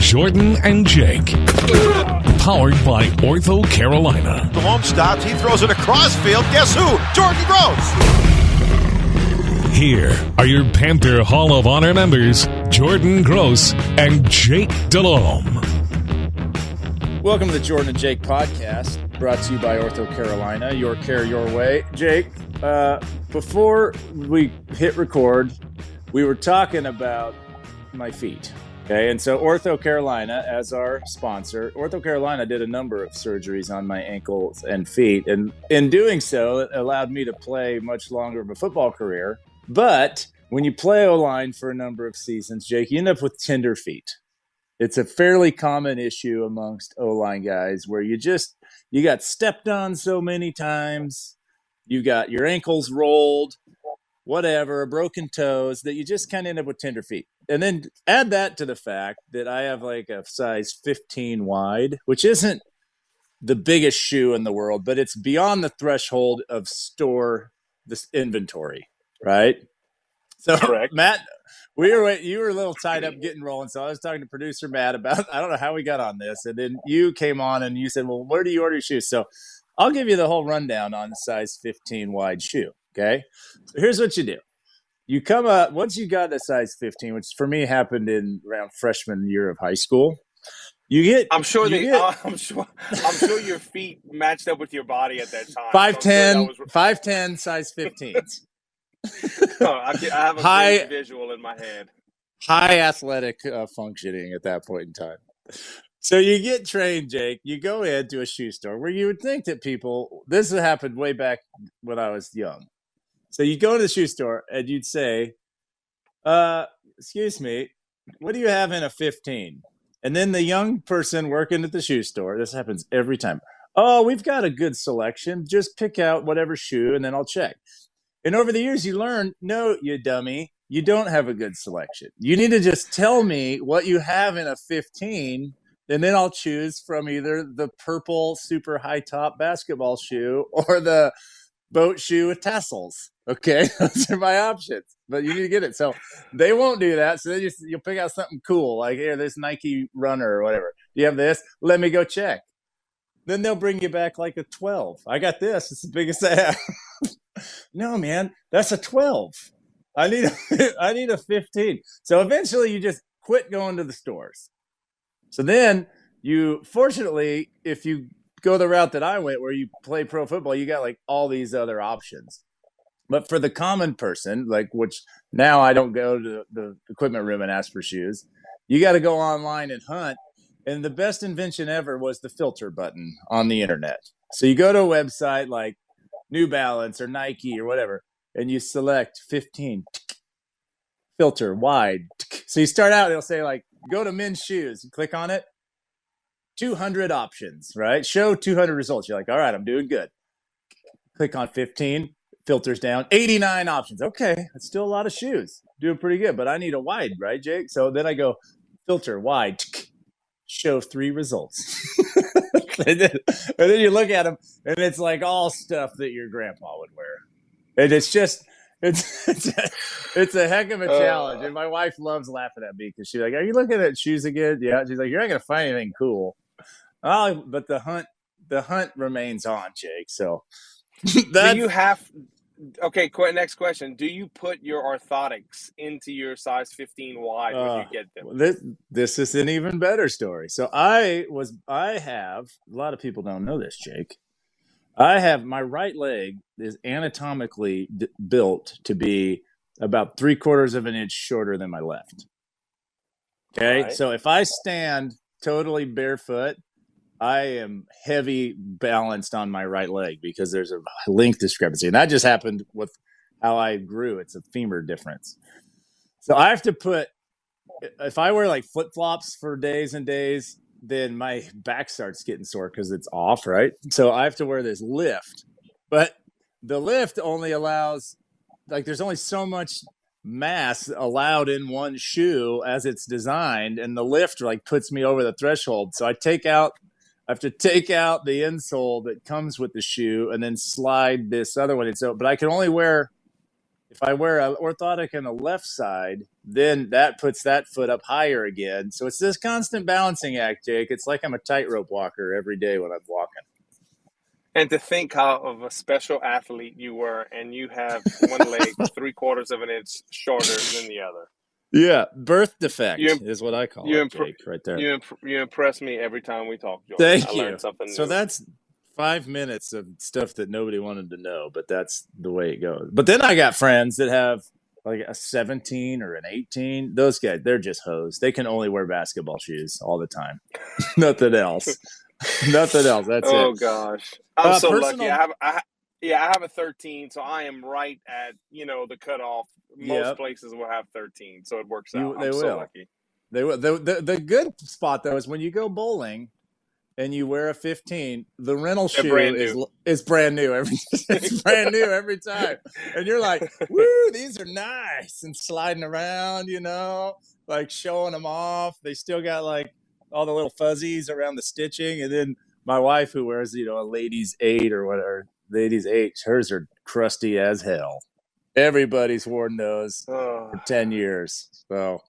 Jordan and Jake. Powered by Ortho Carolina. The home stops. He throws it across field. Guess who? Jordan Gross. Here are your Panther Hall of Honor members, Jordan Gross and Jake Delhomme. Welcome to the Jordan and Jake podcast, brought to you by Ortho Carolina. Your care, your way. Jake, uh, before we hit record, we were talking about my feet. Okay, and so Ortho Carolina, as our sponsor, Ortho Carolina did a number of surgeries on my ankles and feet, and in doing so, it allowed me to play much longer of a football career. But when you play O line for a number of seasons, Jake, you end up with tender feet. It's a fairly common issue amongst O line guys where you just you got stepped on so many times, you got your ankles rolled, whatever, broken toes, that you just kind of end up with tender feet and then add that to the fact that I have like a size 15 wide, which isn't the biggest shoe in the world, but it's beyond the threshold of store this inventory, right? So, Correct. Matt, we were you were a little tied up getting rolling, so I was talking to producer Matt about I don't know how we got on this, and then you came on and you said, "Well, where do you order your shoes?" So, I'll give you the whole rundown on size 15 wide shoe. Okay, so here's what you do you come up once you got a size 15 which for me happened in around freshman year of high school you get I'm sure they. get I'm sure. I'm sure your feet matched up with your body at that time. 5'10 So I'm 5'10 size 15s sure that was- I, I have a High- visual in my head. high athletic uh, functioning at that point in time so you get trained jake you go into a shoe store where you would think that people this happened way back when i was young so you'd go to the shoe store and you'd say uh excuse me what do you have in a 15 and then the young person working at the shoe store this happens every time oh we've got a good selection. Just pick out whatever shoe and then i'll check. And over the years you learn no you dummy you don't have a good selection. You need to just tell me what you have in a 15 and then i'll choose from either the purple super high top basketball shoe or the boat shoe with tassels okay? Those are my options but you need to get it. So they won't do that so then you, you'll pick out something cool like here this nike runner or whatever. Do you have this? Let me go check. Then they'll bring you back like a 12 i got this. It's the biggest i have. No man that's a 12 i need a, i need a 15 so eventually you just quit going to the stores. So then you fortunately if you go the route that i went where you play pro football you got like all these other options. But for the common person like which now i don't go to the equipment room and ask for shoes you got to go online and hunt. And the best invention ever was the filter button on the internet. So you go to a website like new balance or nike or whatever and you select 15 filter wide. So you start out it'll say like go to men's shoes. Click on it 200 options right? Show 200 results. You're like all right i'm doing good. Click on 15 filters down 89 options. Okay that's still a lot of shoes. Doing pretty good but i need a wide right jake? So then i go filter wide show three results. And, then, and then you look at them and it's like all stuff that your grandpa would wear. And it's just it's it's a, it's a heck of a Uh. challenge. And my wife loves laughing at me because she's like are you looking at shoes again? Yeah she's like you're not gonna find anything cool oh but the hunt the hunt remains on jake so Do you have? Okay. Qu- next question. Do you put your orthotics into your size 15 wide when Uh, you get them? This this is an even better story. So I was I have a lot of people don't know this, Jake. I have my right leg is anatomically d- built to be about three quarters of an inch shorter than my left. Okay, Right. so if I stand totally barefoot, I am heavy balanced on my right leg because there's a length discrepancy, and that just happened with how I grew. It's a femur difference. So I have to put if I wear like flip flops for days and days, then my back starts getting sore because it's off, right? So I have to wear this lift, but the lift only allows like there's only so much mass allowed in one shoe as it's designed, and the lift like puts me over the threshold. So I take out. I have to take out the insole that comes with the shoe and then slide this other one. And so, but I can only wear If I wear an orthotic on the left side, then that puts that foot up higher again. So it's this constant balancing act, Jake. It's like I'm a tightrope walker every day when I'm walking. And to think how of a special athlete you were, and you have one leg three quarters of an inch shorter than the other. Yeah, birth defect You is what I call you it, Jake, right there. You imp- you impress me every time we talk, Jordan. Thank I you. something So new. that's five minutes of stuff that nobody wanted to know, but that's the way it goes. But then I got friends that have like a 17 or an 18. Those guys, they're just hoes. They can only wear basketball shoes all the time. Nothing else. Nothing else. That's oh it. Oh, gosh, I'm Uh, so lucky. I have I, yeah, I have a 13, so I am right at you know the cutoff. Most Yep. places will have 13, so it works You- out. they I'm so will. lucky. They will- the, the the good spot though is when you go bowling and you wear a 15, the rental They're shoe brand is is brand new every it's brand new every time. And you're like, "Woo, these are nice." And sliding around, you know, like showing them off. They still got like all the little fuzzies around the stitching and then my wife who wears, you know, a ladies 8 or whatever, ladies 8, hers are crusty as hell. Everybody's worn those Oh, for 10 years. So,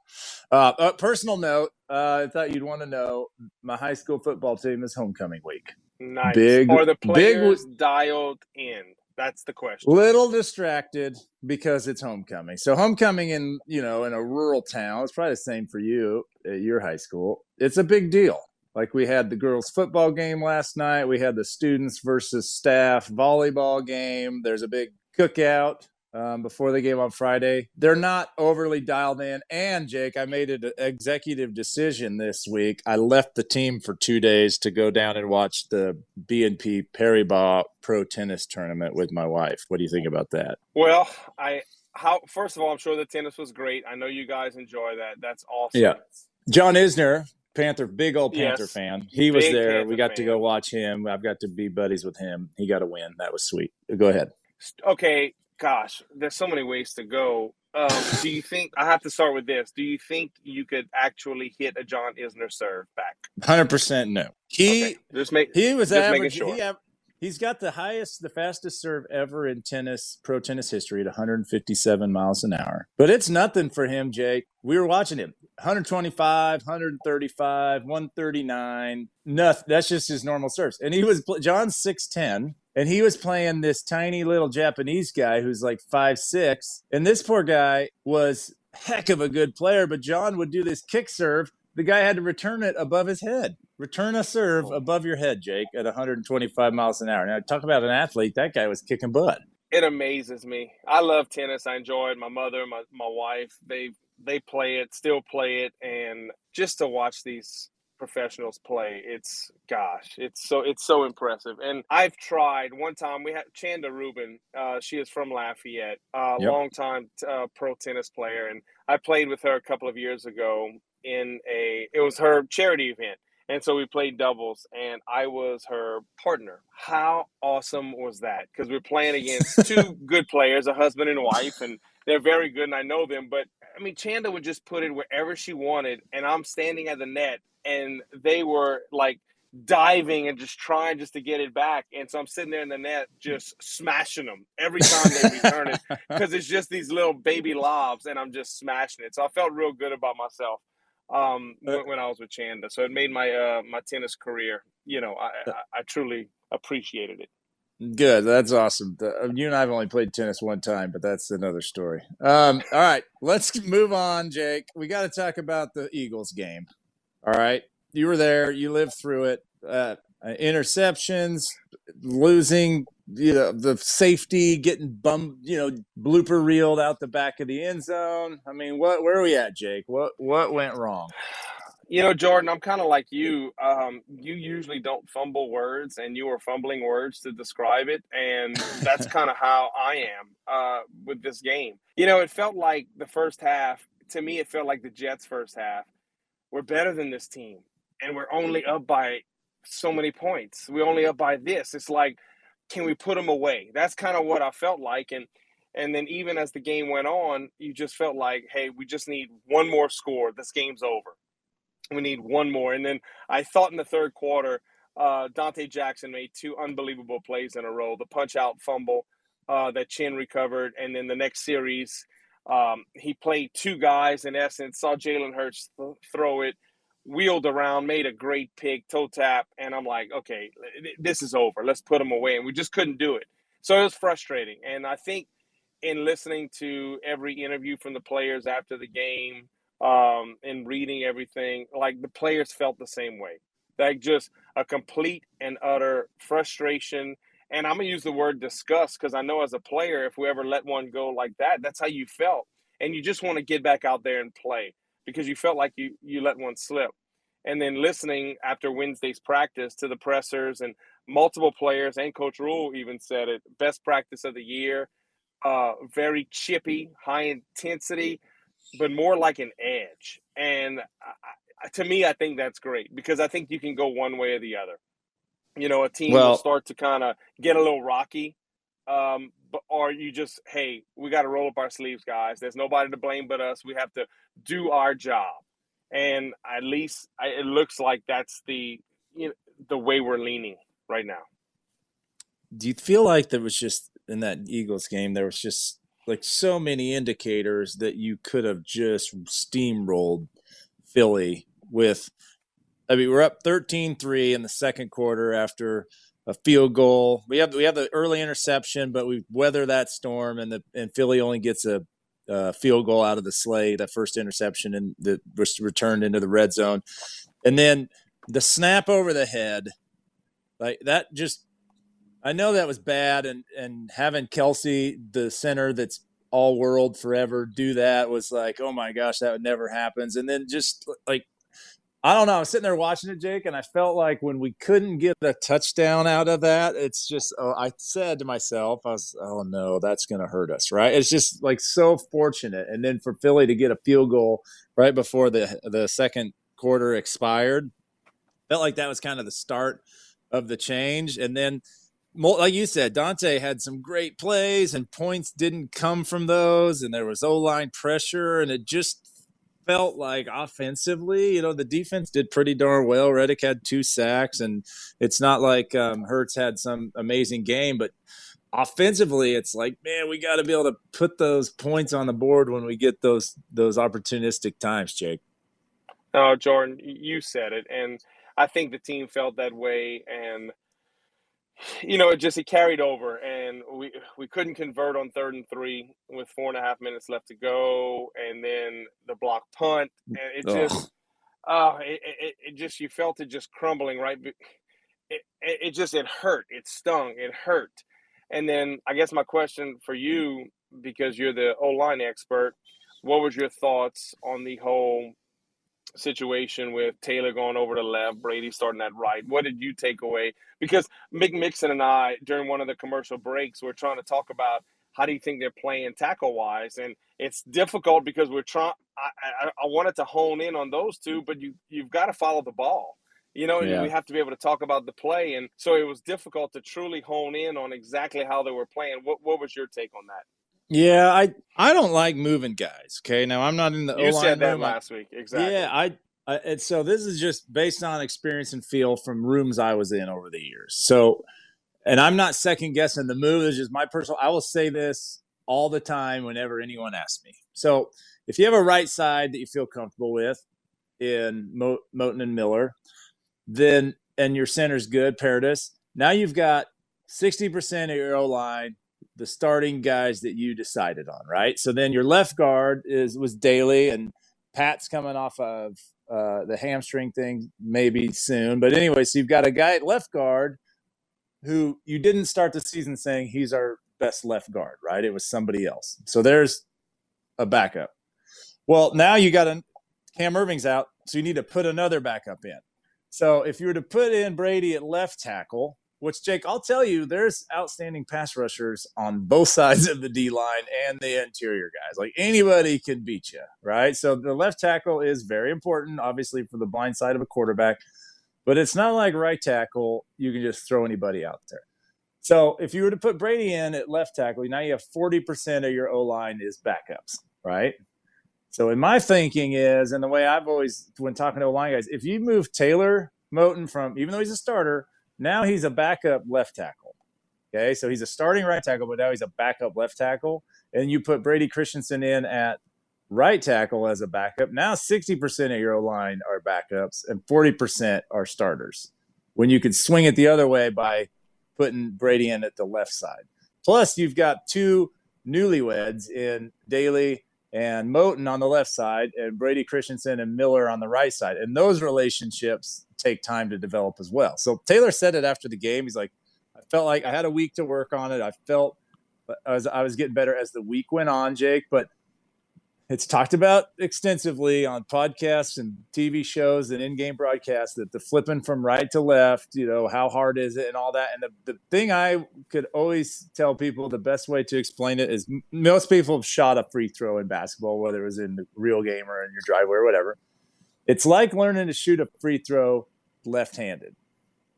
uh, a personal note, uh, I thought you'd want to know my high school football team is homecoming week. nice. Big- Are the big players dialed in? That's the question. Little distracted because it's homecoming. So, homecoming in, you know, in a rural town, it's probably the same for you at your high school. It's a big deal. Like we had the girls' football game last night. We had the students versus staff volleyball game. There's a big cookout um, before the game on Friday. They're not overly dialed in. And Jake, I made an executive decision this week. I left the team for two days to go down and watch the BNP Paribas Pro Tennis Tournament with my wife. What do you think about that? Well, I how first of all, I'm sure the tennis was great. I know you guys enjoy that. That's awesome. Yeah. John Isner, Panther, big old Panther Yes. fan. He was there. Panther we got to go watch him. I've got to be buddies with him. He got a win. That was sweet. Go ahead. Okay, gosh, there's so many ways to go. Um, do you think I have to start with this? Do you think you could actually hit a John Isner serve back? Hundred percent no. He Okay, just make he was average. sure. He he's got the highest, the fastest serve ever in tennis, pro tennis history at 157 miles an hour. But it's nothing for him, Jake. We were watching him 125, 135, 139. Nothing. That's just his normal serves. And he was John's 6'10. And he was playing this tiny little Japanese guy who's like five six. And this poor guy was heck of a good player, but John would do this kick serve. The guy had to return it above his head. Return a serve above your head, Jake, at 125 miles an hour. Now, talk about an athlete. That guy was kicking butt. it amazes me. I love tennis. I enjoy it. My mother, my my wife, they they play it, still play it, and just to watch these professionals play, it's gosh, it's so it's so impressive. And I've tried one time. We had Chanda Rubin. Uh, she is from Lafayette, uh, Yep. long time uh, pro tennis player, and I played with her a couple of years ago in a. It was her charity event. And so we played doubles, and I was her partner. How awesome was that? Because we're playing against two good players, a husband and wife, and they're very good, and I know them. But I mean, Chanda would just put it wherever she wanted, and I'm standing at the net, and they were like diving and just trying just to get it back. And so I'm sitting there in the net, just smashing them every time they return it, because it's just these little baby lobs, and I'm just smashing it. So I felt real good about myself um when, when I was with Chanda. So it made my uh my tennis career, you know, I I, I truly appreciated it. Good. That's awesome. The- uh, you and I have only played tennis one time, but that's another story. Um, all right. Let's move on, Jake. We got to talk about the Eagles game. All right. You were there. You lived through it. Uh, uh, interceptions, losing, you know, the safety, getting bum, you know, blooper reeled out the back of the end zone. I mean, what? Where are we at, Jake? What? What went wrong? You know, Jordan, I'm kind of like you. Um, you usually don't fumble words, and you were fumbling words to describe it, and that's kind of how I am uh, with this game. You know, it felt like the first half. To me, it felt like the Jets' first half. We're better than this team, and we're only up by so many points. We're only up by this. It's like, can we put them away? That's kind of what I felt like, and and then even as the game went on, you just felt like, hey, we just need one more score. This game's over we need one more. And then I thought in the third quarter, uh, Donte Jackson made two unbelievable plays in a row. The punch out fumble uh, that Chinn recovered, and then the next series, um, he played two guys in essence. Saw Jalen Hurts th- throw it, wheeled around, made a great pick, toe tap, and I'm like, okay, this is over. Let's put him away, and we just couldn't do it. So it was frustrating, and I think in listening to every interview from the players after the game um, and reading everything, like the players felt the same way. Like just a complete and utter frustration. And I'm gonna use the word disgust because I know as a player, if we ever let one go like that, that's how you felt. And you just want to get back out there and play because you felt like you you let one slip. And then listening after Wednesday's practice to the pressers and multiple players and Coach Rhule even said it, best practice of the year, uh, very chippy, high intensity, but more like an edge. And I, to me, I think that's great because I think you can go one way or the other. You know, a team well, will start to kind of get a little rocky, um, or you just, hey, we got to roll up our sleeves, guys. There's nobody to blame but us. We have to do our job. And at least I, it looks like that's the you know, the way we're leaning right now. Do you feel like there was just in that Eagles game, there was just like so many indicators that you could have just steamrolled Philly with. I mean, we're up 13-3 in the second quarter after a field goal. We have we have the early interception, but we weather that storm, and the and Philly only gets a, a field goal out of the sleigh, that first interception, and that was returned into the red zone, and then the snap over the head, like that just I know that was bad, and and having Kelce, the center that's all world forever, do that was like, oh my gosh, that would never happens. And then just like, I don't know, I was sitting there watching it, Jake, and I felt like when we couldn't get a touchdown out of that, it's just, oh, I said to myself, I was, oh no, that's going to hurt us, right? It's just like so fortunate. And then for Philly to get a field goal right before the the second quarter expired, felt like that was kind of the start of the change. And then like you said, Donte had some great plays and points didn't come from those, and there was O line pressure, and it just felt like offensively, you know, the defense did pretty darn well. Reddick had two sacks, and it's not like um, Hurts had some amazing game, but offensively, it's like, man, we got to be able to put those points on the board when we get those those opportunistic times, Jake. Oh, Jordan, you said it, and I think the team felt that way, and you know, it just it carried over, and we we couldn't convert on third and three with four and a half minutes left to go, and then the block punt, mm, and it just, oh, it, it, it just you felt it just crumbling right. It, it just it hurt, it stung, it hurt, and then I guess my question for you, because you're the O line expert, what was your thoughts on the whole situation with Taylor going over to left, Brady starting at right. What did you take away? Because Mick Mixon and I, during one of the commercial breaks, we're trying to talk about how do you think they're playing tackle wise, and it's difficult because we're trying. I, I, I, wanted to hone in on those two, but you you've got to follow the ball. You know, yeah. we have to be able to talk about the play, and so it was difficult to truly hone in on exactly how they were playing. What what was your take on that? Yeah, I I don't like moving guys. Okay, now I'm not in the you O-line said that room. last week, exactly. Yeah, I, I and so this is just based on experience and feel from rooms I was in over the years. So, and I'm not second guessing the move. It's just my personal. I will say this all the time whenever anyone asks me. So, if you have a right side that you feel comfortable with in Mo- Moton and Miller, then and your center's good, Paradis. Now you've got 60% of your O line the starting guys that you decided on, right? So then your left guard is was Daley and Pat's coming off of uh, the hamstring thing maybe soon. But anyway, so you've got a guy at left guard who you didn't start the season saying he's our best left guard, right? It was somebody else. So there's a backup. Well, now you got a Cam Erving's out, so you need to put another backup in. So if you were to put in Brady at left tackle, which Jake, I'll tell you, there's outstanding pass rushers on both sides of the D line and the interior guys. Like anybody can beat you, right? So the left tackle is very important, obviously, for the blind side of a quarterback, but it's not like right tackle, you can just throw anybody out there. So if you were to put Brady in at left tackle, now you have 40% of your O line is backups, right? So in my thinking is, and the way I've always, when talking to O line guys, if you move Taylor Moton from, even though he's a starter, now he's a backup left tackle. Okay, so he's a starting right tackle, but now he's a backup left tackle, and you put Brady Christensen in at right tackle as a backup. Now 60% of your line are backups and 40% are starters. When you could swing it the other way by putting Brady in at the left side. Plus, you've got two newlyweds in Daley and Moton on the left side, and Brady Christensen and Miller on the right side. And those relationships take time to develop as well. So Taylor said it after the game. He's like, I felt like I had a week to work on it. I felt uh, I was I was getting better as the week went on, Jake. But it's talked about extensively on podcasts and TV shows and in-game broadcasts that the flipping from right to left, you know, how hard is it and all that. And the, the thing I could always tell people the best way to explain it is most people have shot a free throw in basketball, whether it was in the real game or in your driveway or whatever. It's like learning to shoot a free throw left-handed.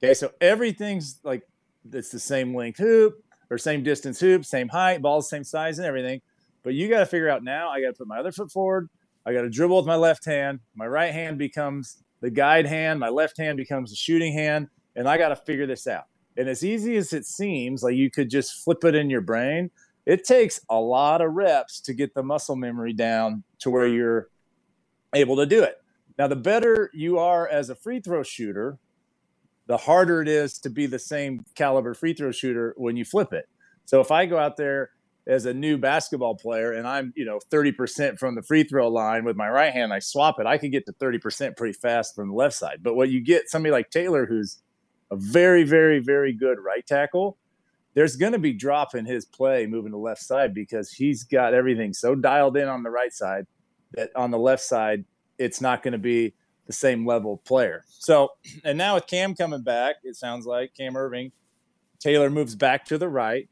Okay, so everything's like it's the same length hoop or same distance hoop, same height, ball's same size and everything but you got to figure out now. I got to put my other foot forward. I got to dribble with my left hand. My right hand becomes the guide hand. My left hand becomes the shooting hand, and I got to figure this out. And as easy as it seems, like you could just flip it in your brain, it takes a lot of reps to get the muscle memory down to where mm-hmm. you're able to do it. Now, the better you are as a free throw shooter, the harder it is to be the same caliber free throw shooter when you flip it. So if I go out there as a new basketball player and I'm, you know, 30% from the free throw line with my right hand, I swap it, I could get to 30% pretty fast from the left side. But what you get somebody like Taylor, who's a very, very, very good right tackle, there's going to be drop in his play moving to left side because he's got everything so dialed in on the right side that on the left side, it's not going to be the same level player. So, and now with Cam coming back, it sounds like Cam Erving, Taylor moves back to the right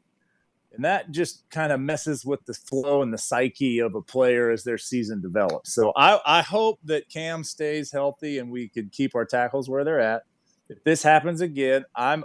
and that just kind of messes with the flow and the psyche of a player as their season develops. So I, I hope that Cam stays healthy and we can keep our tackles where they're at. If this happens again, I'm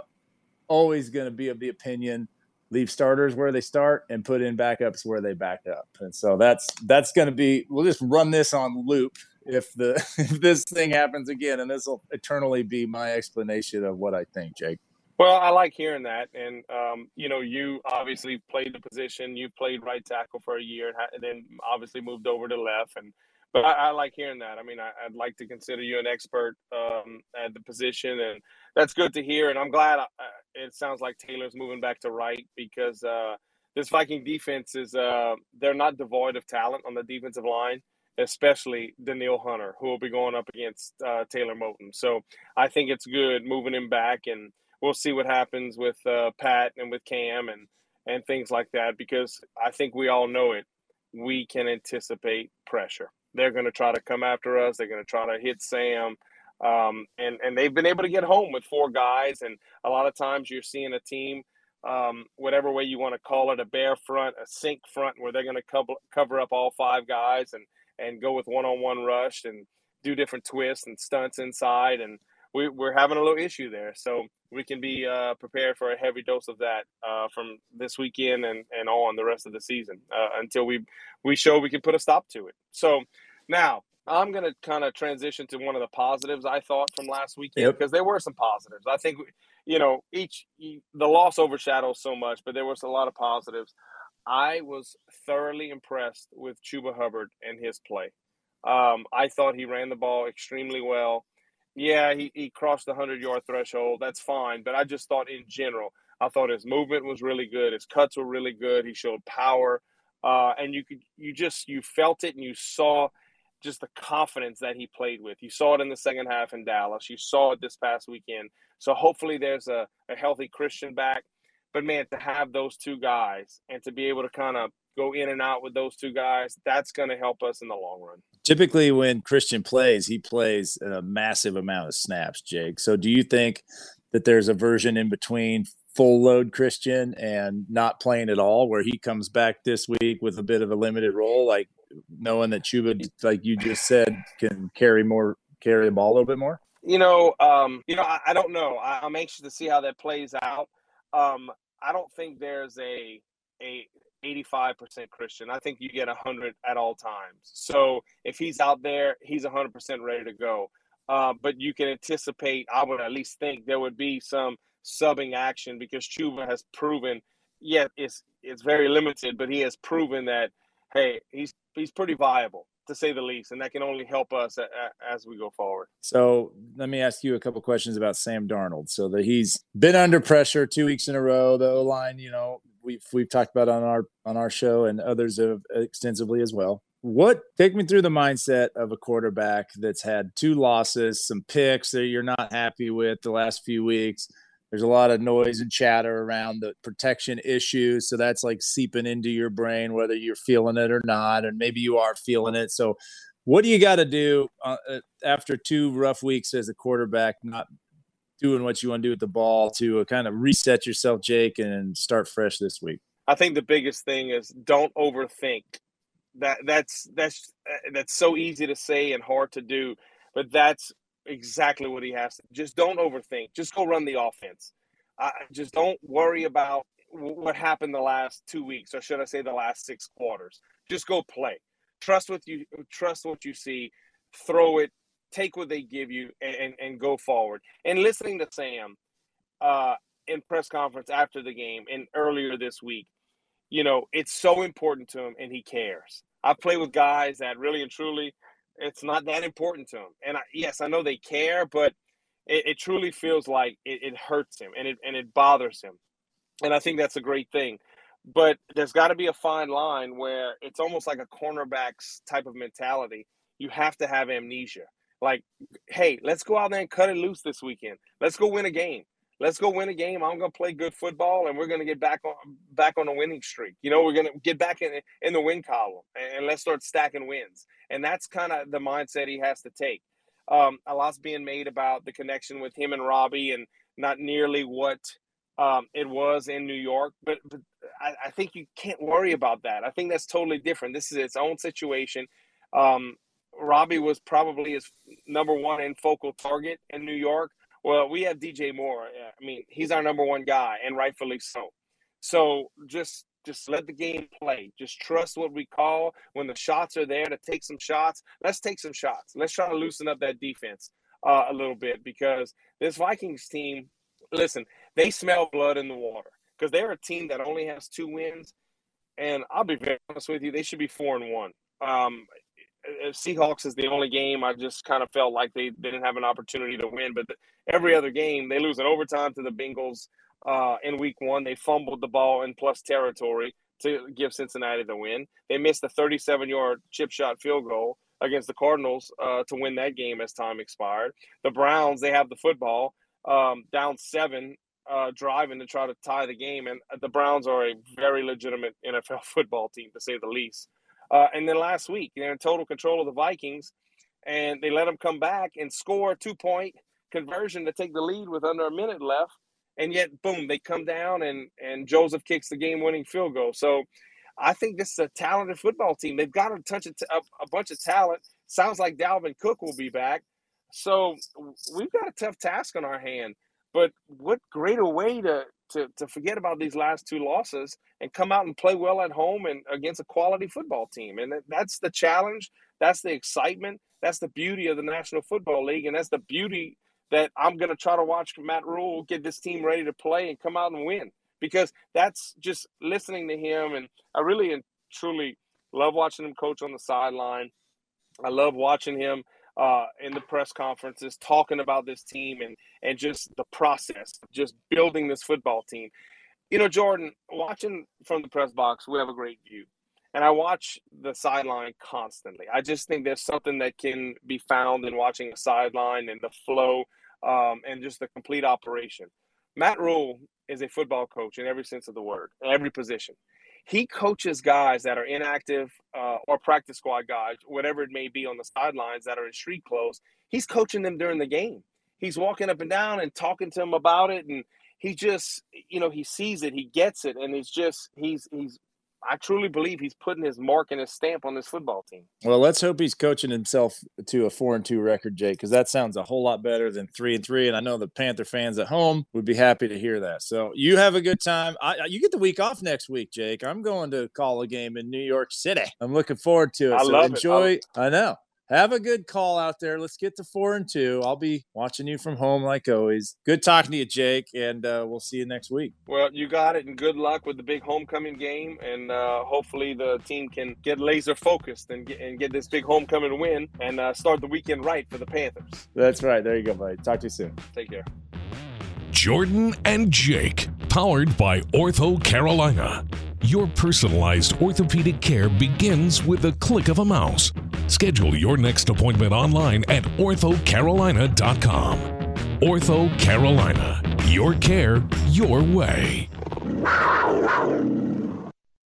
always going to be of the opinion leave starters where they start and put in backups where they back up. And so that's that's going to be we'll just run this on loop if the if this thing happens again and this will eternally be my explanation of what I think, Jake. Well, I like hearing that, and um, you know, you obviously played the position. You played right tackle for a year, and then obviously moved over to left. And but I, I like hearing that. I mean, I, would like to consider you an expert um, at the position, and that's good to hear. And I'm glad uh, it sounds like Taylor's moving back to right because uh, this Viking defense is uh, they're not devoid of talent on the defensive line especially Danielle Hunter, who will be going up against uh, Taylor Moton. So I think it's good moving him back and we'll see what happens with uh, Pat and with Cam and and things like that because I think we all know it. We can anticipate pressure. They're going to try to come after us. They're going to try to hit Sam. Um, and and they've been able to get home with four guys. And a lot of times you're seeing a team, um, whatever way you want to call it, a bear front, a sink front, where they're going to cover cover up all five guys and and go with one on one rush and do different twists and stunts inside. And we, we're having a little issue there. So we can be uh, prepared for a heavy dose of that uh, from this weekend and, and on the rest of the season uh, until we we show we can put a stop to it. So now I'm going to kind of transition to one of the positives I thought from last weekend yep. because there were some positives. I think you know each the loss overshadows so much, but there was a lot of positives. I was thoroughly impressed with Chuba Hubbard and his play. Um, I thought he ran the ball extremely well yeah, he, he crossed the 100 yard threshold. That's fine. But I just thought in general, I thought his movement was really good. His cuts were really good. He showed power. Uh, and you could, you just, you felt it and you saw just the confidence that he played with. You saw it in the second half in Dallas. You saw it this past weekend. So hopefully there's a, a healthy Christian back. But man, to have those two guys and to be able to kind of go in and out with those two guys, that's going to help us in the long run. Typically, when Christian plays, he plays a massive amount of snaps, Jake. So, do you think that there's a version in between full load Christian and not playing at all, where he comes back this week with a bit of a limited role, like knowing that Chuba, like you just said, can carry more, carry the ball a little bit more? You know, um, you know, I, I don't know. I, am anxious to see how that plays out. Um, I don't think there's a a 85% Christian. I think you get 100 at all times. So if he's out there, he's 100% ready to go. Uh, but you can anticipate, I would at least think there would be some subbing action because Chuba has proven, yeah, it's it's very limited, but he has proven that hey, he's he's pretty viable to say the least, and that can only help us a, a, as we go forward. So let me ask you a couple questions about Sam Darnold. So that he's been under pressure two weeks in a row. The O line, you know, we've we've talked about on our on our show, and others have extensively as well. What take me through the mindset of a quarterback that's had two losses, some picks that you're not happy with the last few weeks there's a lot of noise and chatter around the protection issues so that's like seeping into your brain whether you're feeling it or not and maybe you are feeling it so what do you got to do uh, uh, after two rough weeks as a quarterback not doing what you want to do with the ball to uh, kind of reset yourself jake and start fresh this week i think the biggest thing is don't overthink that that's that's uh, that's so easy to say and hard to do but that's exactly what he has to. Just don't overthink. Just go run the offense. Uh, just don't worry about what happened the last two weeks, or should I say, the last six quarters. Just go play. Trust what you trust what you see. Throw it. Take what they give you, and and, and go forward. And listening to Sam uh, in press conference after the game and earlier this week, you know, it's so important to him, and he cares. I play with guys that really and truly it's not that important to him. And I, yes, I know they care, but it, it truly feels like it, it, hurts him and it and it bothers him. And I think that's a great thing. But there's got to be a fine line where it's almost like a cornerback's type of mentality. You have to have amnesia. Like, hey, let's go out there and cut it loose this weekend. Let's go win a game let's go win a game. I'm to play good football, and we're to get back on back on a winning streak. You know, we're to get back in in the win column, and, let's start stacking wins. And that's kind of the mindset he has to take. Um, a lot's being made about the connection with him and Robbie, and not nearly what um, it was in New York. But, but I, I, think you can't worry about that. I think that's totally different. This is its own situation. Um, Robbie was probably his number one and focal target in New York. Well, we have DJ Moore. I mean, he's our number one guy, and rightfully so. So just just let the game play. Just trust what we call when the shots are there to take some shots. Let's take some shots. Let's try to loosen up that defense uh, a little bit because this Vikings team, listen, they smell blood in the water because they're a team that only has two wins. And I'll be very honest with you, they should be four and one. Um, Seahawks is the only game I just kind of felt like they, they didn't have an opportunity to win. But the, every other game, they lose in overtime to the Bengals uh, in week one. They fumbled the ball in plus territory to give Cincinnati the win. They missed a 37 yard chip shot field goal against the Cardinals uh, to win that game as time expired. The Browns, they have the football um, down seven, uh, driving to try to tie the game. And the Browns are a very legitimate NFL football team, to say the least. Uh, and then last week, they're in total control of the Vikings, and they let them come back and score a two point conversion to take the lead with under a minute left. And yet, boom, they come down and and Joseph kicks the game winning field goal. So I think this is a talented football team. They've got a touch of t- a, a bunch of talent. Sounds like Dalvin Cook will be back. So we've got a tough task on our hand. But what greater way to to, to forget about these last two losses and come out and play well at home and against a quality football team. And that's the challenge. That's the excitement. That's the beauty of the National Football League. And that's the beauty that I'm going to try to watch Matt Rhule get this team ready to play and come out and win because that's just listening to him. And I really and truly love watching him coach on the sideline. I love watching him uh, in the press conferences talking about this team and and just the process, just building this football team. You know, Jordan, watching from the press box, we have a great view. And I watch the sideline constantly. I just think there's something that can be found in watching a sideline and the flow um, and just the complete operation. Matt Rhule is a football coach in every sense of the word, every position he coaches guys that are inactive uh, or practice squad guys, whatever it may be on the sidelines that are in street clothes. He's coaching them during the game. He's walking up and down and talking to them about it, and he just, you know, he sees it, he gets it, and he's just he's he's I truly believe he's putting his mark and his stamp on this football team. Well, let's hope he's coaching himself to a four and two record, Jake, because that sounds a whole lot better than three and three. And I know the Panther fans at home would be happy to hear that. So you have a good time. I, you get the week off next week, Jake. I'm going to call a game in New York City. I'm looking forward to it. I so love enjoy. it. I know. Have a good call out there. Let's get to four and two. I'll be watching you from home like always. Good talking to you, Jake, and uh, we'll see you next week. Well, you got it, and good luck with the big homecoming game. And uh, hopefully, the team can get laser focused and get, and get this big homecoming win and uh, start the weekend right for the Panthers. That's right. There you go, buddy. Talk to you soon. Take care. Jordan and Jake, powered by Ortho Carolina. Your personalized orthopedic care begins with a click of a mouse. Schedule your next appointment online at orthocarolina.com. Ortho Carolina, your care, your way.